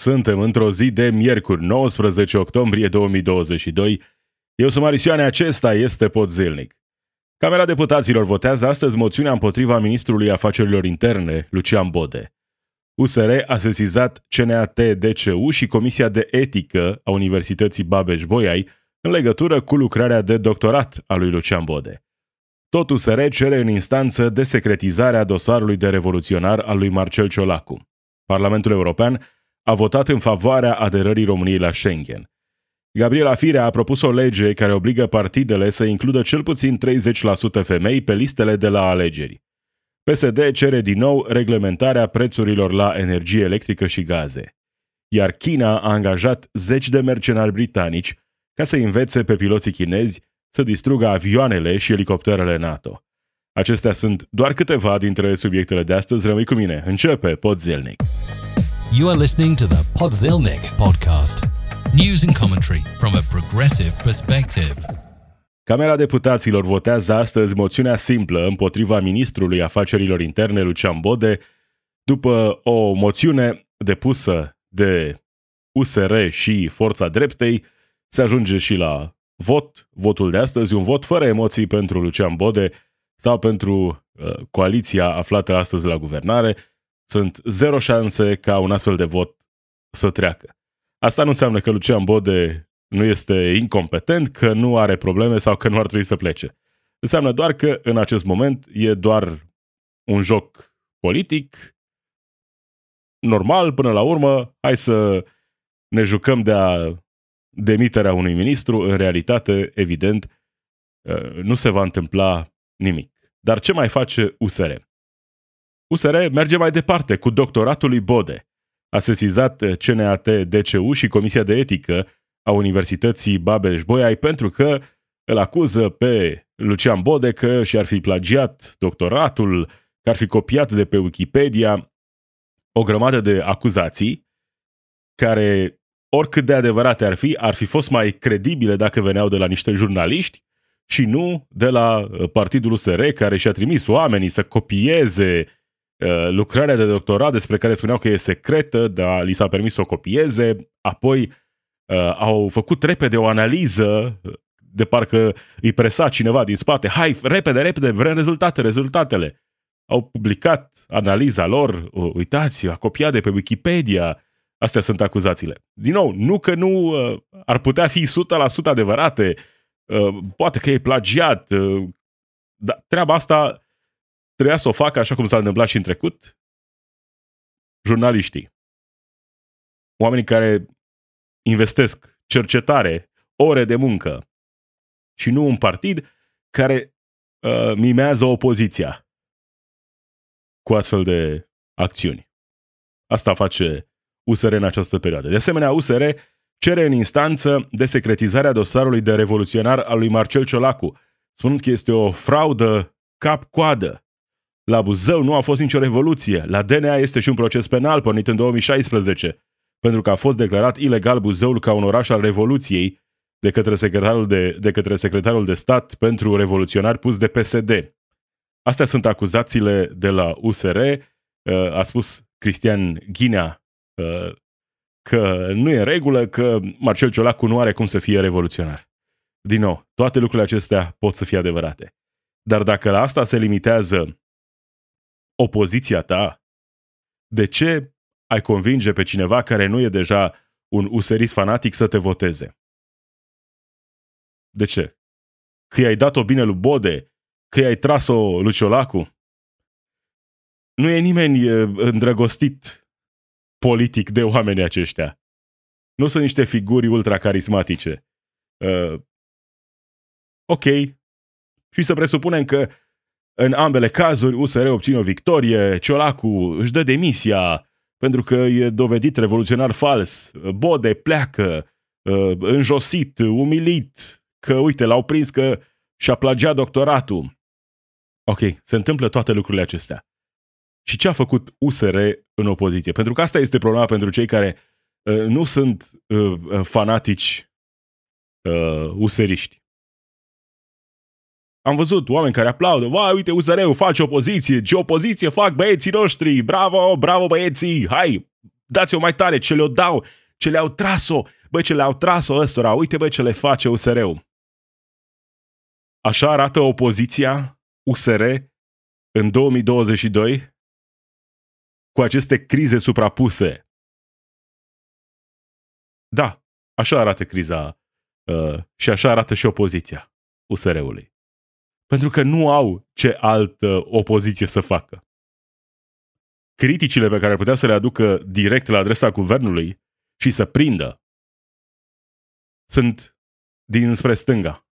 Suntem într-o zi de miercuri, 19 octombrie 2022. Eu sunt Marisioane, acesta este Pod Zilnic. Camera Deputaților votează astăzi moțiunea împotriva ministrului afacerilor interne, Lucian Bode. USR a sesizat CNAT DCU și Comisia de Etică a Universității Babeș-Bolyai în legătură cu lucrarea de doctorat a lui Lucian Bode. Tot USR cere în instanță desecretizarea dosarului de revoluționar al lui Marcel Ciolacu. Parlamentul European a votat în favoarea aderării României la Schengen. Gabriela Firea a propus o lege care obligă partidele să includă cel puțin 30% femei pe listele de la alegeri. PSD cere din nou reglementarea prețurilor la energie electrică și gaze. Iar China a angajat zeci de mercenari britanici ca să învețe pe piloții chinezi să distrugă avioanele și elicopterele NATO. Acestea sunt doar câteva dintre subiectele de astăzi. Rămâi cu mine. Începe Pod Zilnic. You are listening to the Podzilnic podcast. News and commentary from a progressive perspective. Camera Deputaților votează astăzi moțiunea simplă împotriva ministrului afacerilor interne Lucian Bode după o moțiune depusă de USR și Forța Dreptei se ajunge și la vot, votul de astăzi, un vot fără emoții pentru Lucian Bode sau pentru uh, coaliția aflată astăzi la guvernare, sunt zero șanse ca un astfel de vot să treacă. Asta nu înseamnă că Lucian Bode nu este incompetent, că nu are probleme sau că nu ar trebui să plece. Înseamnă doar că în acest moment e doar un joc politic normal până la urmă. Hai să ne jucăm de a demiterea unui ministru. În realitate, evident, nu se va întâmpla nimic. Dar ce mai face USR? USR merge mai departe cu doctoratul lui Bode. A sesizat CNAT DCU și Comisia de Etică a Universității Babeș-Bolyai pentru că îl acuză pe Lucian Bode că și-ar fi plagiat doctoratul, că ar fi copiat de pe Wikipedia o grămadă de acuzații care, oricât de adevărate ar fi, ar fi fost mai credibile dacă veneau de la niște jurnaliști și nu de la Partidul USR care și-a trimis oamenii să copieze Uh, lucrarea de doctorat despre care spuneau că e secretă, dar li s-a permis să o copieze, apoi uh, au făcut repede o analiză, de parcă îi presa cineva din spate, hai, repede, repede, vrem rezultate, rezultatele. Au publicat analiza lor, uitați, a copiat de pe Wikipedia, astea sunt acuzațiile. Din nou, nu că nu uh, ar putea fi 100% adevărate, uh, poate că e plagiat, uh, dar treaba asta trebuia să o facă așa cum s-a întâmplat și în trecut jurnaliștii. Oamenii care investesc cercetare, ore de muncă și nu un partid care uh, mimează opoziția cu astfel de acțiuni. Asta face USR în această perioadă. De asemenea, USR cere în instanță desecretizarea dosarului de revoluționar al lui Marcel Ciolacu, spunând că este o fraudă cap-coadă la Buzău nu a fost nicio revoluție. La DNA este și un proces penal pornit în 2016, pentru că a fost declarat ilegal Buzăul ca un oraș al Revoluției de către secretarul de, de, către secretarul de stat pentru revoluționari pus de PSD. Astea sunt acuzațiile de la USR. Uh, a spus Cristian Ghinea uh, că nu e în regulă, că Marcel Ciolacu nu are cum să fie revoluționar. Din nou, toate lucrurile acestea pot să fie adevărate. Dar dacă la asta se limitează opoziția ta, de ce ai convinge pe cineva care nu e deja un userist fanatic să te voteze? De ce? Că i-ai dat-o bine lui Bode? Că i-ai tras-o lui Ciolacu? Nu e nimeni îndrăgostit politic de oamenii aceștia. Nu sunt niște figuri ultracarismatice. Uh, ok. Și să presupunem că în ambele cazuri, USR obține o victorie, Ciolacu își dă demisia pentru că e dovedit revoluționar fals, Bode pleacă, uh, înjosit, umilit, că uite, l-au prins că și-a plagiat doctoratul. Ok, se întâmplă toate lucrurile acestea. Și ce a făcut USR în opoziție? Pentru că asta este problema pentru cei care uh, nu sunt uh, uh fanatici uh, useriști. Am văzut oameni care aplaudă, vai, uite, USR-ul face opoziție, ce opoziție fac băieții noștri, bravo, bravo băieții, hai, dați-o mai tare, ce le-o dau, ce le-au tras-o, băi, ce le-au tras-o ăstora, uite, băi, ce le face USR-ul. Așa arată opoziția USR în 2022 cu aceste crize suprapuse. Da, așa arată criza uh, și așa arată și opoziția USR-ului. Pentru că nu au ce altă opoziție să facă. Criticile pe care ar putea să le aducă direct la adresa guvernului și să prindă sunt din spre stânga.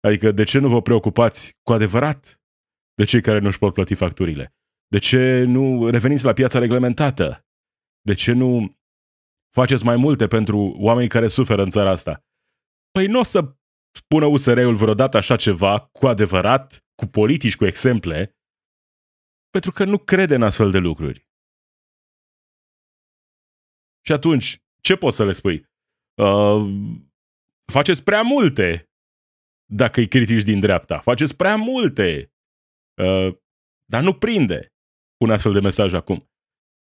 Adică de ce nu vă preocupați cu adevărat de cei care nu își pot plăti facturile? De ce nu reveniți la piața reglementată? De ce nu faceți mai multe pentru oamenii care suferă în țara asta? Păi nu o să spună USR-ul vreodată așa ceva cu adevărat, cu politici, cu exemple, pentru că nu crede în astfel de lucruri. Și atunci, ce poți să le spui? Uh, faceți prea multe dacă îi critici din dreapta. Faceți prea multe. Uh, dar nu prinde un astfel de mesaj acum.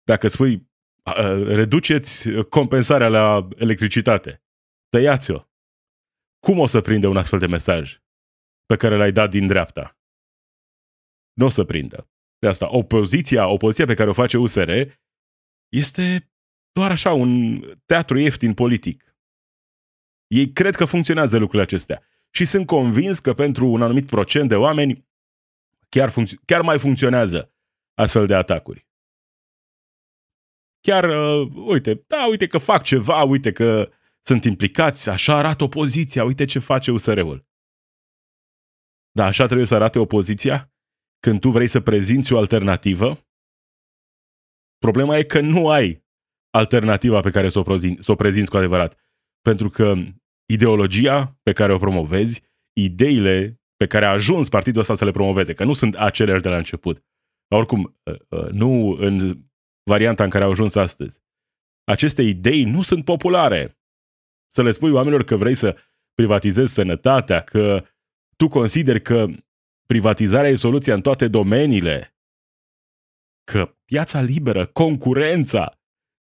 Dacă spui, uh, reduceți compensarea la electricitate, tăiați-o. Cum o să prinde un astfel de mesaj pe care l-ai dat din dreapta? Nu o să prindă. De asta, opoziția, opoziția pe care o face USR este doar așa un teatru ieftin politic. Ei cred că funcționează lucrurile acestea și sunt convins că pentru un anumit procent de oameni chiar, func- chiar mai funcționează astfel de atacuri. Chiar, uh, uite, da, uite că fac ceva, uite că sunt implicați, așa arată opoziția, uite ce face USR-ul. Da, așa trebuie să arate opoziția când tu vrei să prezinți o alternativă. Problema e că nu ai alternativa pe care să o, prezinți, să o prezinți cu adevărat. Pentru că ideologia pe care o promovezi, ideile pe care a ajuns partidul ăsta să le promoveze, că nu sunt aceleași de la început. Oricum, ă, ă, nu în varianta în care au ajuns astăzi. Aceste idei nu sunt populare. Să le spui oamenilor că vrei să privatizezi sănătatea, că tu consideri că privatizarea e soluția în toate domeniile, că piața liberă, concurența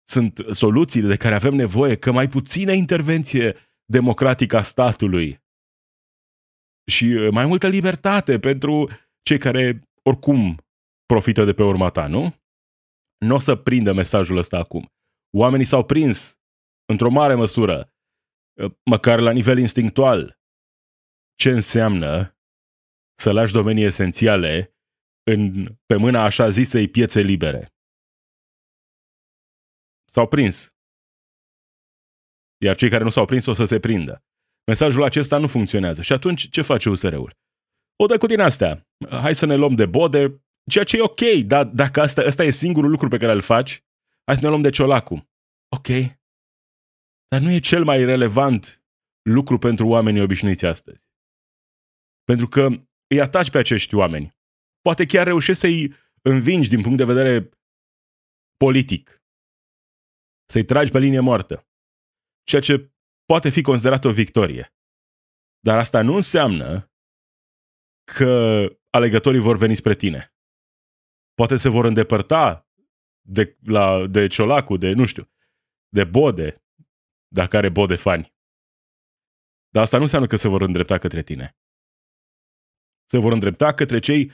sunt soluțiile de care avem nevoie, că mai puțină intervenție democratică a statului și uh, mai multă libertate pentru cei care oricum profită de pe urma ta, nu? Nu o să prindă mesajul ăsta acum. Oamenii s-au prins într-o mare măsură, uh, măcar la nivel instinctual, ce înseamnă să lași domenii esențiale în, pe mâna așa zisei piețe libere. S-au prins. Iar cei care nu s-au prins o să se prindă. Mesajul acesta nu funcționează. Și atunci ce face USR-ul? O dă cu din astea. Hai să ne luăm de bode, ceea ce e ok, dar dacă asta, asta e singurul lucru pe care îl faci, hai să ne luăm de ciolacu. Ok. Dar nu e cel mai relevant lucru pentru oamenii obișnuiți astăzi. Pentru că îi ataci pe acești oameni. Poate chiar reușești să-i învingi din punct de vedere politic. Să-i tragi pe linie moartă. Ceea ce poate fi considerat o victorie. Dar asta nu înseamnă că alegătorii vor veni spre tine. Poate se vor îndepărta de, la, de Ciolacu, de, nu știu, de Bode, dacă are Bode fani. Dar asta nu înseamnă că se vor îndrepta către tine se vor îndrepta către cei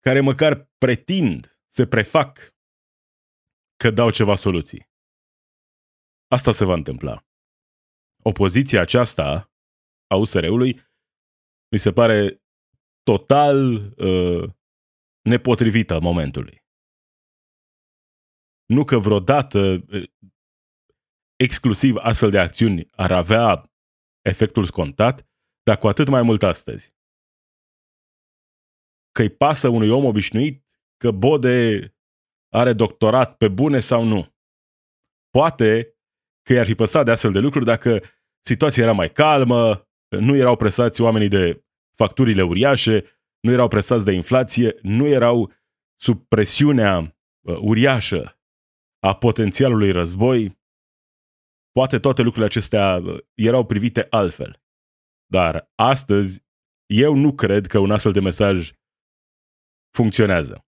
care măcar pretind, se prefac că dau ceva soluții. Asta se va întâmpla. Opoziția aceasta a USR-ului mi se pare total uh, nepotrivită momentului. Nu că vreodată uh, exclusiv astfel de acțiuni ar avea efectul scontat, dar cu atât mai mult astăzi că îi pasă unui om obișnuit că Bode are doctorat pe bune sau nu. Poate că i-ar fi păsat de astfel de lucruri dacă situația era mai calmă, nu erau presați oamenii de facturile uriașe, nu erau presați de inflație, nu erau sub presiunea uh, uriașă a potențialului război, poate toate lucrurile acestea uh, erau privite altfel. Dar astăzi, eu nu cred că un astfel de mesaj funcționează.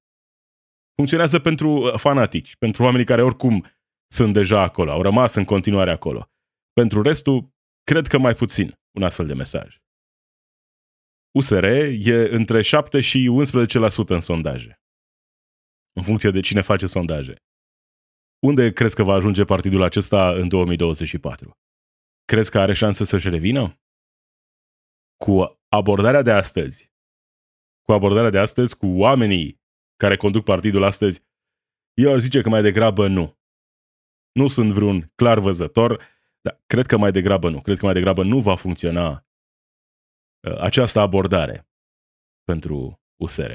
Funcționează pentru uh, fanatici, pentru oamenii care oricum sunt deja acolo, au rămas în continuare acolo. Pentru restul, cred că mai puțin un astfel de mesaj. USR e între 7 și 11% în sondaje. În funcție de cine face sondaje. Unde crezi că va ajunge partidul acesta în 2024? Crezi că are șanse să-și revină? Cu abordarea de astăzi, cu abordarea de astăzi, cu oamenii care conduc partidul astăzi, eu aș zice că mai degrabă nu. Nu sunt vreun clar văzător, dar cred că mai degrabă nu. Cred că mai degrabă nu va funcționa uh, această abordare pentru USR.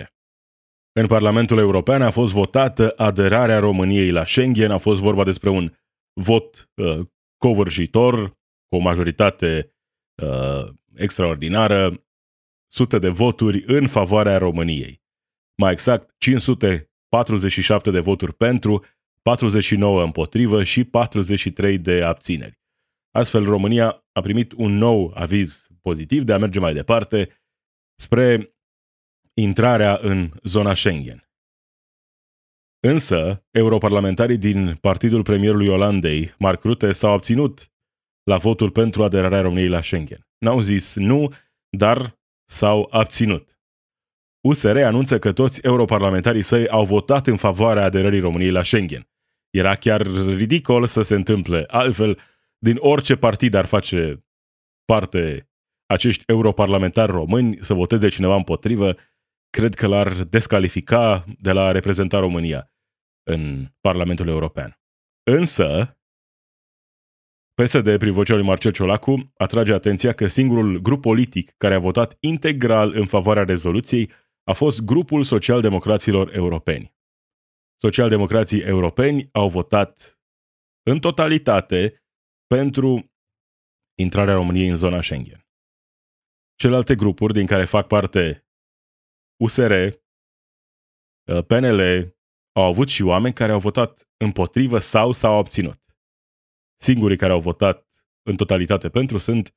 În Parlamentul European a fost votată aderarea României la Schengen, a fost vorba despre un vot uh, covârșitor, cu o majoritate uh, extraordinară, sute de voturi în favoarea României. Mai exact, 547 de voturi pentru, 49 împotrivă și 43 de abțineri. Astfel, România a primit un nou aviz pozitiv de a merge mai departe spre intrarea în zona Schengen. Însă, europarlamentarii din partidul premierului Olandei, Mark Rutte, s-au obținut la votul pentru aderarea României la Schengen. N-au zis nu, dar s-au abținut. USR anunță că toți europarlamentarii săi au votat în favoarea aderării României la Schengen. Era chiar ridicol să se întâmple altfel, din orice partid ar face parte acești europarlamentari români să voteze cineva împotrivă, cred că l-ar descalifica de la a reprezenta România în Parlamentul European. Însă, PSD, prin vocea lui Marcel Ciolacu, atrage atenția că singurul grup politic care a votat integral în favoarea rezoluției a fost grupul socialdemocraților europeni. Socialdemocrații europeni au votat în totalitate pentru intrarea României în zona Schengen. Celelalte grupuri din care fac parte USR, PNL, au avut și oameni care au votat împotrivă sau s-au obținut. Singurii care au votat în totalitate pentru sunt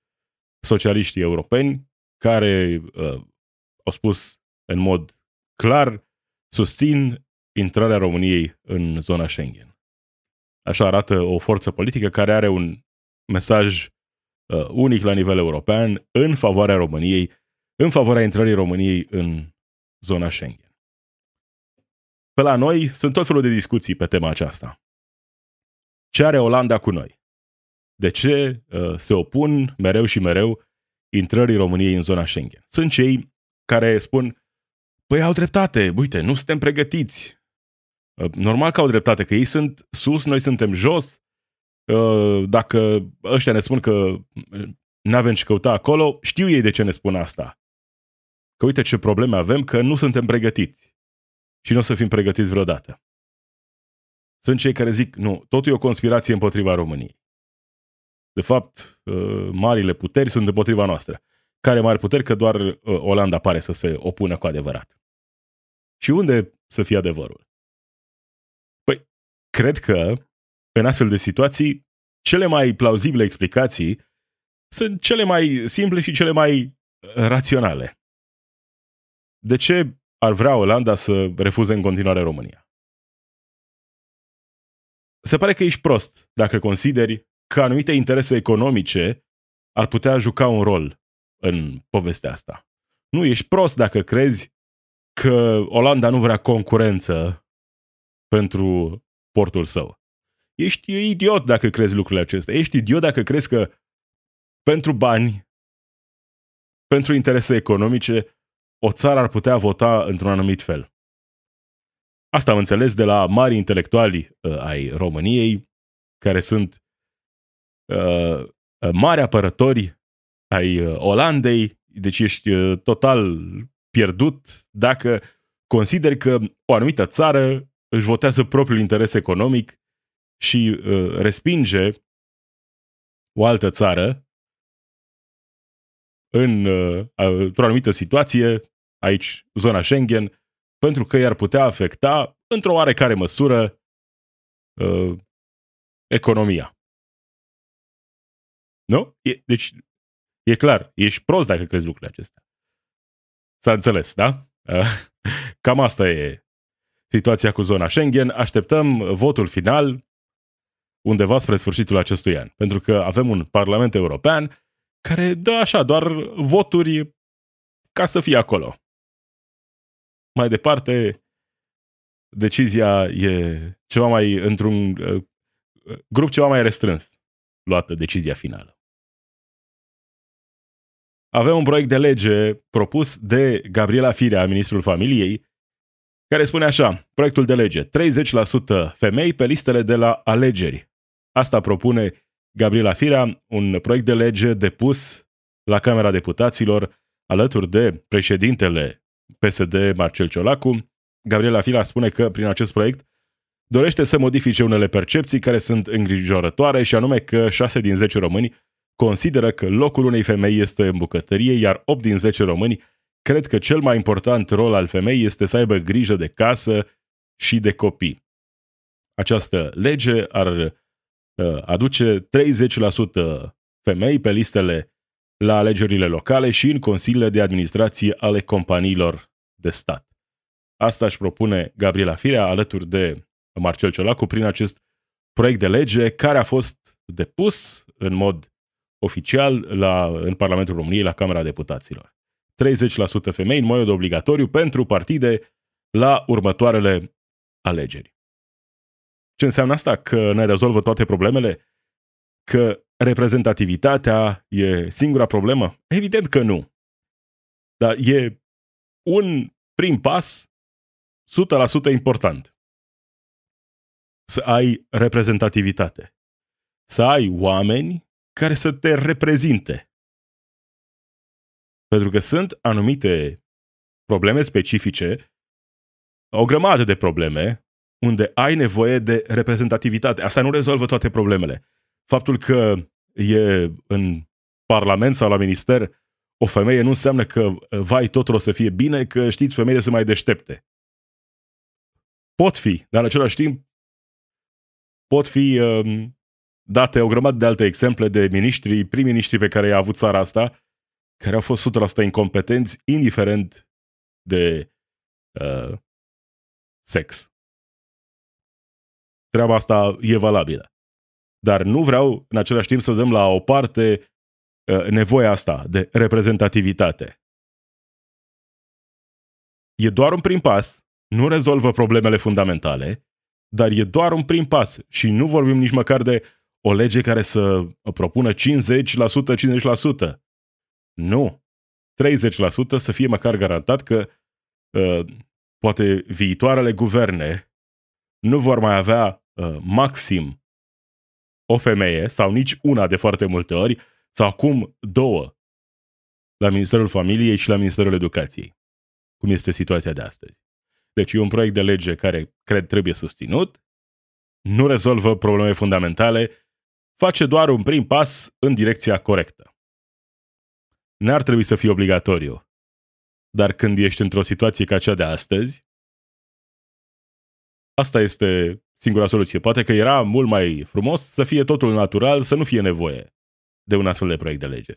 socialiștii europeni, care uh, au spus în mod clar, susțin intrarea României în zona Schengen. Așa arată o forță politică care are un mesaj uh, unic la nivel european în favoarea României, în favoarea intrării României în zona Schengen. Pe la noi sunt tot felul de discuții pe tema aceasta. Ce are Olanda cu noi? De ce uh, se opun mereu și mereu intrării României în zona Schengen? Sunt cei care spun, păi au dreptate, uite, nu suntem pregătiți. Uh, normal că au dreptate, că ei sunt sus, noi suntem jos. Uh, dacă ăștia ne spun că uh, nu avem ce căuta acolo, știu ei de ce ne spun asta. Că uite ce probleme avem, că nu suntem pregătiți. Și nu o să fim pregătiți vreodată. Sunt cei care zic, nu, totul e o conspirație împotriva României. De fapt, marile puteri sunt împotriva noastră. Care mari puteri? Că doar Olanda pare să se opună cu adevărat. Și unde să fie adevărul? Păi, cred că în astfel de situații, cele mai plauzibile explicații sunt cele mai simple și cele mai raționale. De ce ar vrea Olanda să refuze în continuare România? Se pare că ești prost dacă consideri că anumite interese economice ar putea juca un rol în povestea asta. Nu, ești prost dacă crezi că Olanda nu vrea concurență pentru portul său. Ești idiot dacă crezi lucrurile acestea. Ești idiot dacă crezi că pentru bani, pentru interese economice, o țară ar putea vota într-un anumit fel. Asta am înțeles de la mari intelectuali uh, ai României, care sunt uh, mari apărători ai uh, Olandei, deci ești uh, total pierdut dacă consideri că o anumită țară își votează propriul interes economic și uh, respinge o altă țară în, uh, într-o anumită situație, aici zona Schengen, pentru că i-ar putea afecta într-o oarecare măsură uh, economia. Nu? E, deci, e clar, ești prost dacă crezi lucrurile acestea. S-a înțeles, da? Cam asta e situația cu zona Schengen. Așteptăm votul final. undeva spre sfârșitul acestui an. Pentru că avem un Parlament European care dă așa doar voturi ca să fie acolo. Mai departe, decizia e ceva mai într-un uh, grup ceva mai restrâns luată decizia finală. Avem un proiect de lege propus de Gabriela Firea, ministrul familiei, care spune așa, proiectul de lege, 30% femei pe listele de la alegeri. Asta propune Gabriela Firea, un proiect de lege depus la Camera Deputaților alături de președintele PSD Marcel Ciolacu. Gabriela Firea spune că prin acest proiect dorește să modifice unele percepții care sunt îngrijorătoare și anume că 6 din 10 români consideră că locul unei femei este în bucătărie, iar 8 din 10 români cred că cel mai important rol al femeii este să aibă grijă de casă și de copii. Această lege ar uh, aduce 30% femei pe listele la alegerile locale și în consiliile de administrație ale companiilor de stat. Asta își propune Gabriela Firea alături de Marcel Ciolacu prin acest proiect de lege care a fost depus în mod oficial la, în Parlamentul României, la Camera Deputaților. 30% femei în mod obligatoriu pentru partide la următoarele alegeri. Ce înseamnă asta? Că ne rezolvă toate problemele? Că reprezentativitatea e singura problemă? Evident că nu. Dar e un prim pas 100% important. Să ai reprezentativitate. Să ai oameni care să te reprezinte. Pentru că sunt anumite probleme specifice, o grămadă de probleme, unde ai nevoie de reprezentativitate. Asta nu rezolvă toate problemele. Faptul că e în Parlament sau la Minister o femeie nu înseamnă că, vai, totul o să fie bine, că știți, femeile sunt mai deștepte. Pot fi, dar în același timp pot fi um, date o grămadă de alte exemple de miniștri, prim-ministri pe care i-a avut țara asta, care au fost 100% incompetenți, indiferent de uh, sex. Treaba asta e valabilă. Dar nu vreau, în același timp, să dăm la o parte uh, nevoia asta de reprezentativitate. E doar un prim pas, nu rezolvă problemele fundamentale, dar e doar un prim pas și nu vorbim nici măcar de o lege care să propună 50%, 50%. Nu. 30% să fie măcar garantat că uh, poate viitoarele guverne nu vor mai avea uh, maxim o femeie sau nici una de foarte multe ori sau acum două la Ministerul Familiei și la Ministerul Educației. Cum este situația de astăzi. Deci e un proiect de lege care cred trebuie susținut, nu rezolvă probleme fundamentale, face doar un prim pas în direcția corectă. N-ar trebui să fie obligatoriu. Dar când ești într-o situație ca cea de astăzi, asta este singura soluție. Poate că era mult mai frumos să fie totul natural, să nu fie nevoie de un astfel de proiect de lege.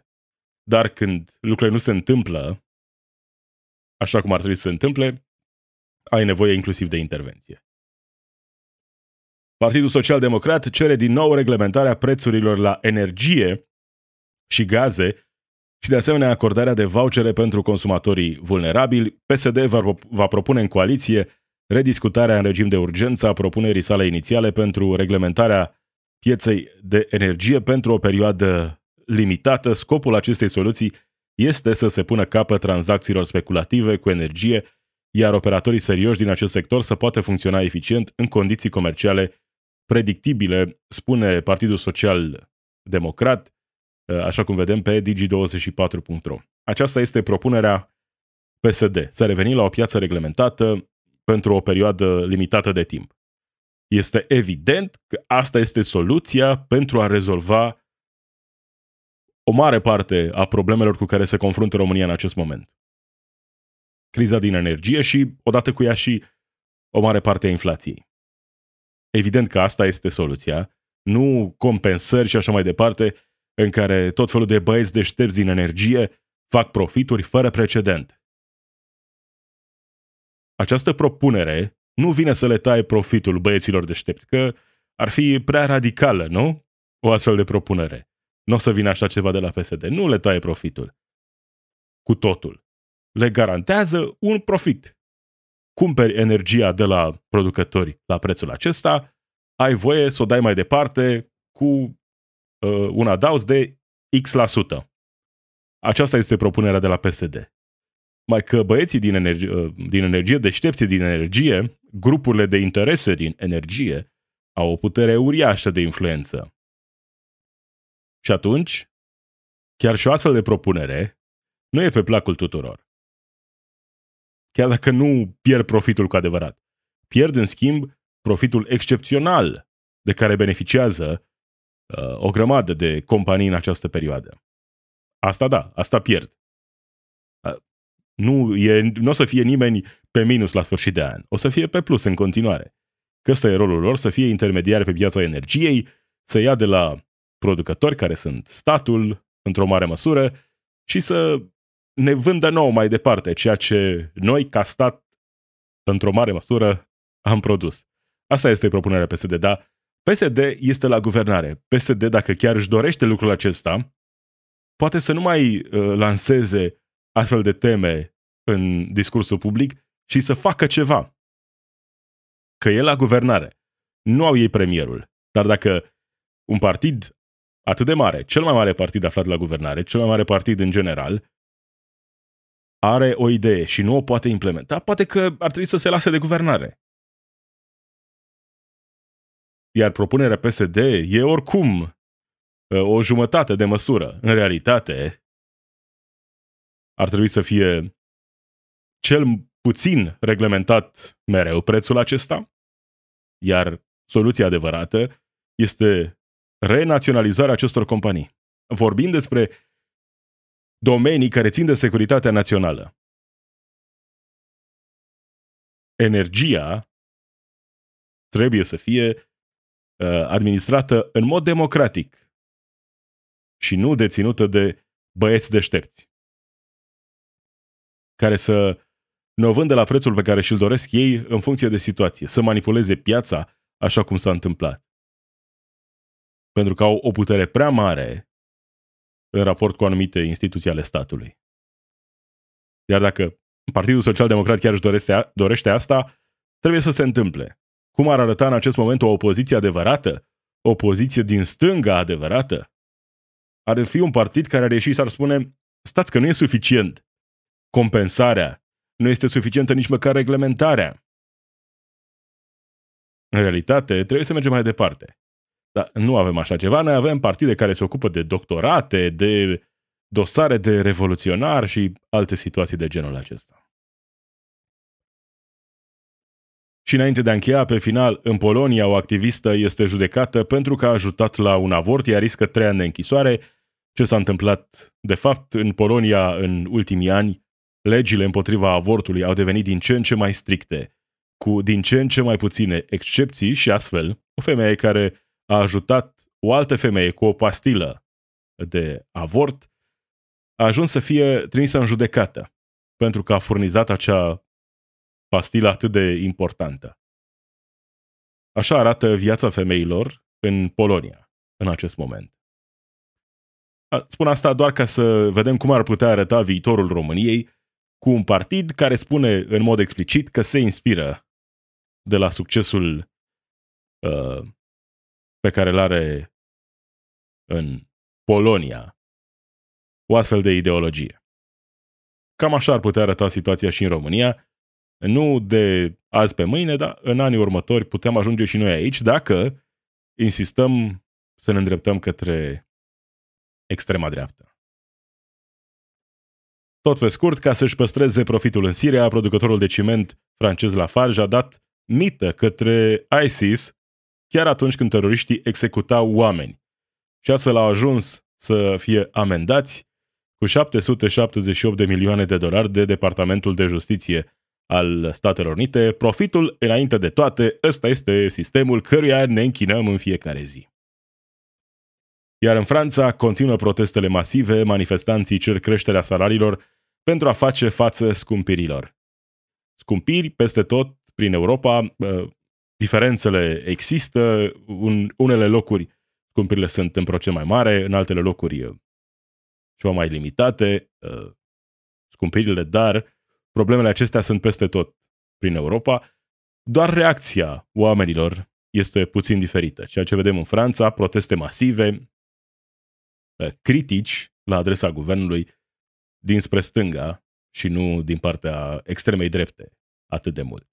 Dar când lucrurile nu se întâmplă așa cum ar trebui să se întâmple, ai nevoie inclusiv de intervenție. Partidul Social Democrat cere din nou reglementarea prețurilor la energie și gaze și de asemenea acordarea de vouchere pentru consumatorii vulnerabili. PSD va, va propune în coaliție rediscutarea în regim de urgență a propunerii sale inițiale pentru reglementarea pieței de energie pentru o perioadă limitată. Scopul acestei soluții este să se pună capăt tranzacțiilor speculative cu energie, iar operatorii serioși din acest sector să poată funcționa eficient în condiții comerciale predictibile, spune Partidul Social Democrat, așa cum vedem pe digi24.ro. Aceasta este propunerea PSD, să reveni la o piață reglementată pentru o perioadă limitată de timp. Este evident că asta este soluția pentru a rezolva o mare parte a problemelor cu care se confruntă România în acest moment. Criza din energie și, odată cu ea, și o mare parte a inflației. Evident că asta este soluția, nu compensări și așa mai departe, în care tot felul de băieți deștepți din energie fac profituri fără precedent. Această propunere nu vine să le taie profitul băieților deștepți, că Ar fi prea radicală, nu? O astfel de propunere. Nu o să vină așa ceva de la PSD. Nu le taie profitul. Cu totul. Le garantează un profit. Cumperi energia de la producători la prețul acesta, ai voie să o dai mai departe cu uh, un adaos de X la sută. Aceasta este propunerea de la PSD. Mai că băieții din energie, uh, din energie, deștepții din energie, grupurile de interese din energie, au o putere uriașă de influență. Și atunci, chiar și o astfel de propunere nu e pe placul tuturor. Chiar dacă nu pierd profitul cu adevărat. Pierd, în schimb, profitul excepțional de care beneficiază uh, o grămadă de companii în această perioadă. Asta da, asta pierd. Uh, nu, e, nu o să fie nimeni pe minus la sfârșit de an. O să fie pe plus în continuare. Că ăsta e rolul lor, să fie intermediari pe piața energiei, să ia de la producători care sunt statul, într-o mare măsură, și să ne vândă nou mai departe ceea ce noi, ca stat, într-o mare măsură, am produs. Asta este propunerea PSD, dar PSD este la guvernare. PSD, dacă chiar își dorește lucrul acesta, poate să nu mai uh, lanseze astfel de teme în discursul public și să facă ceva. Că e la guvernare. Nu au ei premierul. Dar dacă un partid atât de mare, cel mai mare partid aflat la guvernare, cel mai mare partid în general, are o idee și nu o poate implementa, poate că ar trebui să se lase de guvernare. Iar propunerea PSD e oricum uh, o jumătate de măsură. În realitate, ar trebui să fie cel puțin reglementat mereu prețul acesta, iar soluția adevărată este renaționalizarea acestor companii. Vorbim despre domenii care țin de securitatea națională. Energia trebuie să fie uh, administrată în mod democratic și nu deținută de băieți deștepți care să ne o vândă la prețul pe care și-l doresc ei în funcție de situație, să manipuleze piața așa cum s-a întâmplat. Pentru că au o putere prea mare în raport cu anumite instituții ale statului. Iar dacă Partidul Social Democrat chiar își dorește, dorește asta, trebuie să se întâmple. Cum ar arăta în acest moment o opoziție adevărată? O opoziție din stânga adevărată? Ar fi un partid care ar ieși și ar spune stați că nu e suficient compensarea, nu este suficientă nici măcar reglementarea. În realitate, trebuie să mergem mai departe. Dar nu avem așa ceva. Noi avem partide care se ocupă de doctorate, de dosare de revoluționar și alte situații de genul acesta. Și înainte de a încheia, pe final, în Polonia, o activistă este judecată pentru că a ajutat la un avort, iar riscă trei ani de închisoare. Ce s-a întâmplat, de fapt, în Polonia în ultimii ani legile împotriva avortului au devenit din ce în ce mai stricte, cu din ce în ce mai puține excepții și astfel, o femeie care a ajutat o altă femeie cu o pastilă de avort a ajuns să fie trimisă în judecată pentru că a furnizat acea pastilă atât de importantă. Așa arată viața femeilor în Polonia în acest moment. Spun asta doar ca să vedem cum ar putea arăta viitorul României cu un partid care spune în mod explicit că se inspiră de la succesul uh, pe care îl are în Polonia o astfel de ideologie. Cam așa ar putea arăta situația și în România, nu de azi pe mâine, dar în anii următori putem ajunge și noi aici dacă insistăm să ne îndreptăm către extrema dreaptă. Tot pe scurt, ca să-și păstreze profitul în Siria, producătorul de ciment francez Lafarge a dat mită către ISIS chiar atunci când teroriștii executau oameni. Și astfel au ajuns să fie amendați cu 778 de milioane de dolari de Departamentul de Justiție al Statelor Unite. Profitul, înainte de toate, ăsta este sistemul căruia ne închinăm în fiecare zi. Iar în Franța continuă protestele masive, manifestanții cer creșterea salariilor pentru a face față scumpirilor. Scumpiri peste tot prin Europa, diferențele există, în unele locuri scumpirile sunt în procent mai mare, în altele locuri uh, ceva mai limitate uh, scumpirile, dar problemele acestea sunt peste tot prin Europa. Doar reacția oamenilor este puțin diferită. Ceea ce vedem în Franța, proteste masive, uh, critici la adresa guvernului dinspre stânga și nu din partea extremei drepte atât de mult.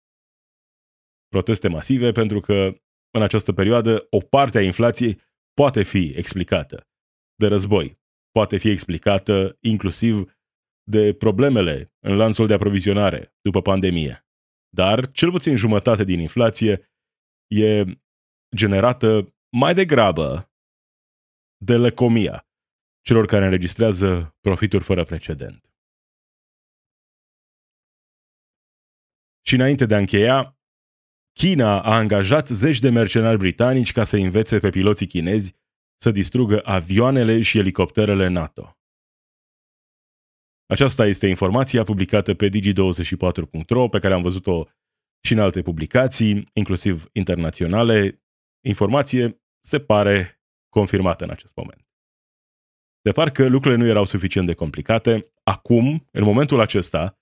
Proteste masive pentru că în această perioadă o parte a inflației poate fi explicată de război, poate fi explicată inclusiv de problemele în lanțul de aprovizionare după pandemie. Dar cel puțin jumătate din inflație e generată mai degrabă de lăcomia celor care înregistrează profituri fără precedent. Și înainte de a încheia, China a angajat zeci de mercenari britanici ca să învețe pe piloții chinezi să distrugă avioanele și elicopterele NATO. Aceasta este informația publicată pe digi24.ro, pe care am văzut-o și în alte publicații, inclusiv internaționale. Informație se pare confirmată în acest moment. De parcă lucrurile nu erau suficient de complicate, acum, în momentul acesta,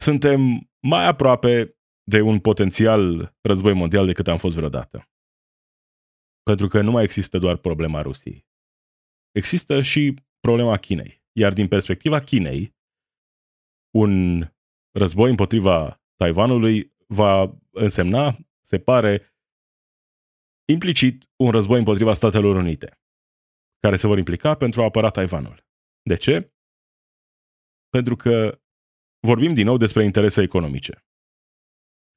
suntem mai aproape de un potențial război mondial decât am fost vreodată. Pentru că nu mai există doar problema Rusiei. Există și problema Chinei. Iar din perspectiva Chinei, un război împotriva Taiwanului va însemna, se pare, implicit un război împotriva Statelor Unite, care se vor implica pentru a apăra Taiwanul. De ce? Pentru că vorbim din nou despre interese economice.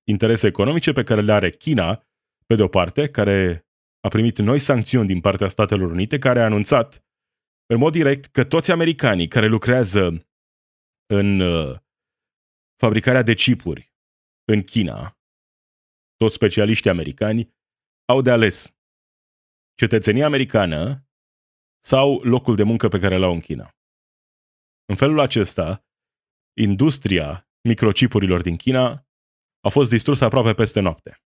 Interese economice pe care le are China, pe de o parte, care a primit noi sancțiuni din partea Statelor Unite, care a anunțat în mod direct că toți americanii care lucrează în uh, fabricarea de chipuri în China, toți specialiștii americani, au de ales cetățenia americană sau locul de muncă pe care l-au în China. În felul acesta, industria microchipurilor din China a fost distrusă aproape peste noapte.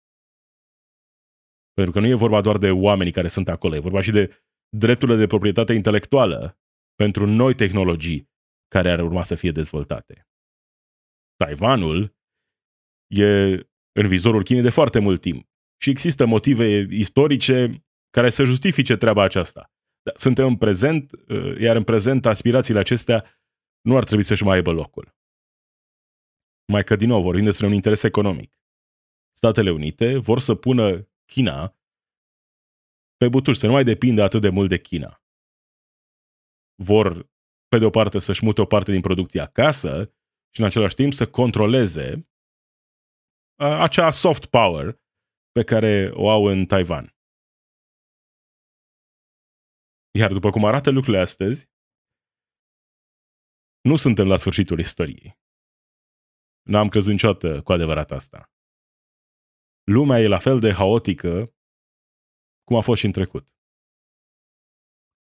Pentru că nu e vorba doar de oamenii care sunt acolo, e vorba și de drepturile de proprietate intelectuală pentru noi tehnologii care ar urma să fie dezvoltate. Taiwanul e în vizorul Chinei de foarte mult timp și există motive istorice care să justifice treaba aceasta. Suntem în prezent, uh, iar în prezent aspirațiile acestea nu ar trebui să-și mai aibă locul. Mai că, din nou, vorbim despre un interes economic. Statele Unite vor să pună China pe butuși, să nu mai depindă atât de mult de China. Vor, pe de o parte, să-și mute o parte din producție acasă și, în același timp, să controleze acea soft power pe care o au în Taiwan. Iar după cum arată lucrurile astăzi, nu suntem la sfârșitul istoriei. N-am crezut niciodată cu adevărat asta. Lumea e la fel de haotică cum a fost și în trecut.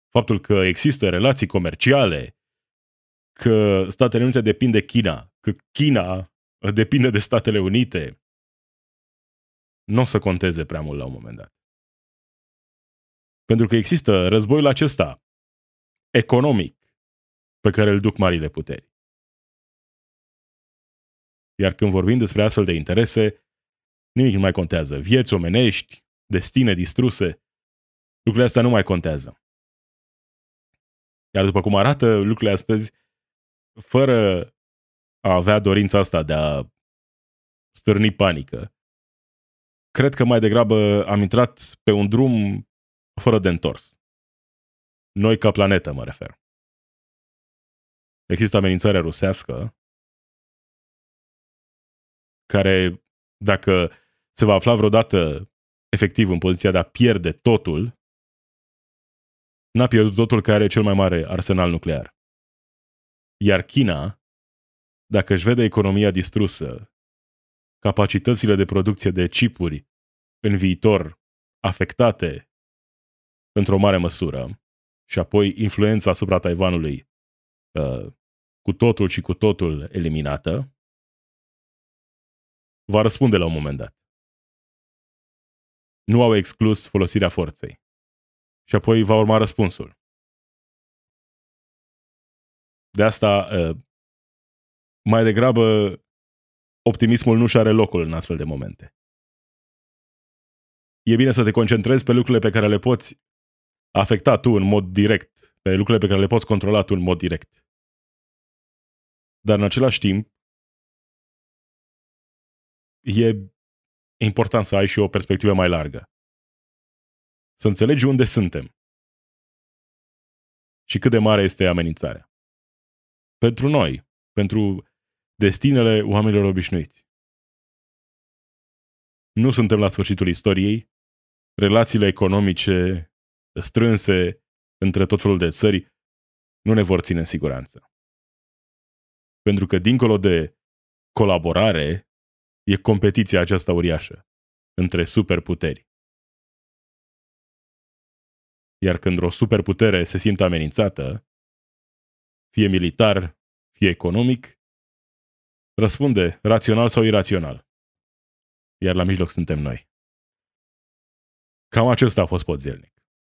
Faptul că există relații comerciale, că Statele Unite depind de China, că China depinde de Statele Unite, nu o să conteze prea mult la un moment dat. Pentru că există războiul acesta economic pe care îl duc marile puteri. Iar când vorbim despre astfel de interese, nimic nu mai contează. Vieți omenești, destine distruse, lucrurile astea nu mai contează. Iar după cum arată lucrurile astăzi, fără a avea dorința asta de a stârni panică, cred că mai degrabă am intrat pe un drum fără de întors. Noi ca planetă mă refer. Există amenințarea rusească care, dacă se va afla vreodată efectiv în poziția de a pierde totul, n-a pierdut totul care are cel mai mare arsenal nuclear. Iar China, dacă își vede economia distrusă, capacitățile de producție de chipuri în viitor afectate într-o mare măsură și apoi influența asupra Taiwanului uh, cu totul și cu totul eliminată, va răspunde la un moment dat. nu au exclus folosirea forței. Și apoi va urma răspunsul. De asta, uh, mai degrabă, optimismul nu și are locul în astfel de momente. E bine să te concentrezi pe lucrurile pe care le poți afecta tu în mod direct, pe lucrurile pe care le poți controla tu în mod direct. Dar în același timp, e important să ai și o perspectivă mai largă. Să înțelegi unde suntem și cât de mare este amenințarea. Pentru noi, pentru destinele oamenilor obișnuiți. Nu suntem la sfârșitul istoriei, relațiile economice strânse între tot felul de țări nu ne vor ține în siguranță. Pentru că dincolo de colaborare, e competiția aceasta uriașă între superputeri. Iar când o superputere se simte amenințată, fie militar, fie economic, răspunde rațional sau irațional. Iar la mijloc suntem noi. Cam acesta a fost podzelnic.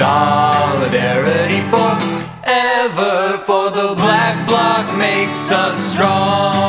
solidarity forever, for the black bloc makes us strong.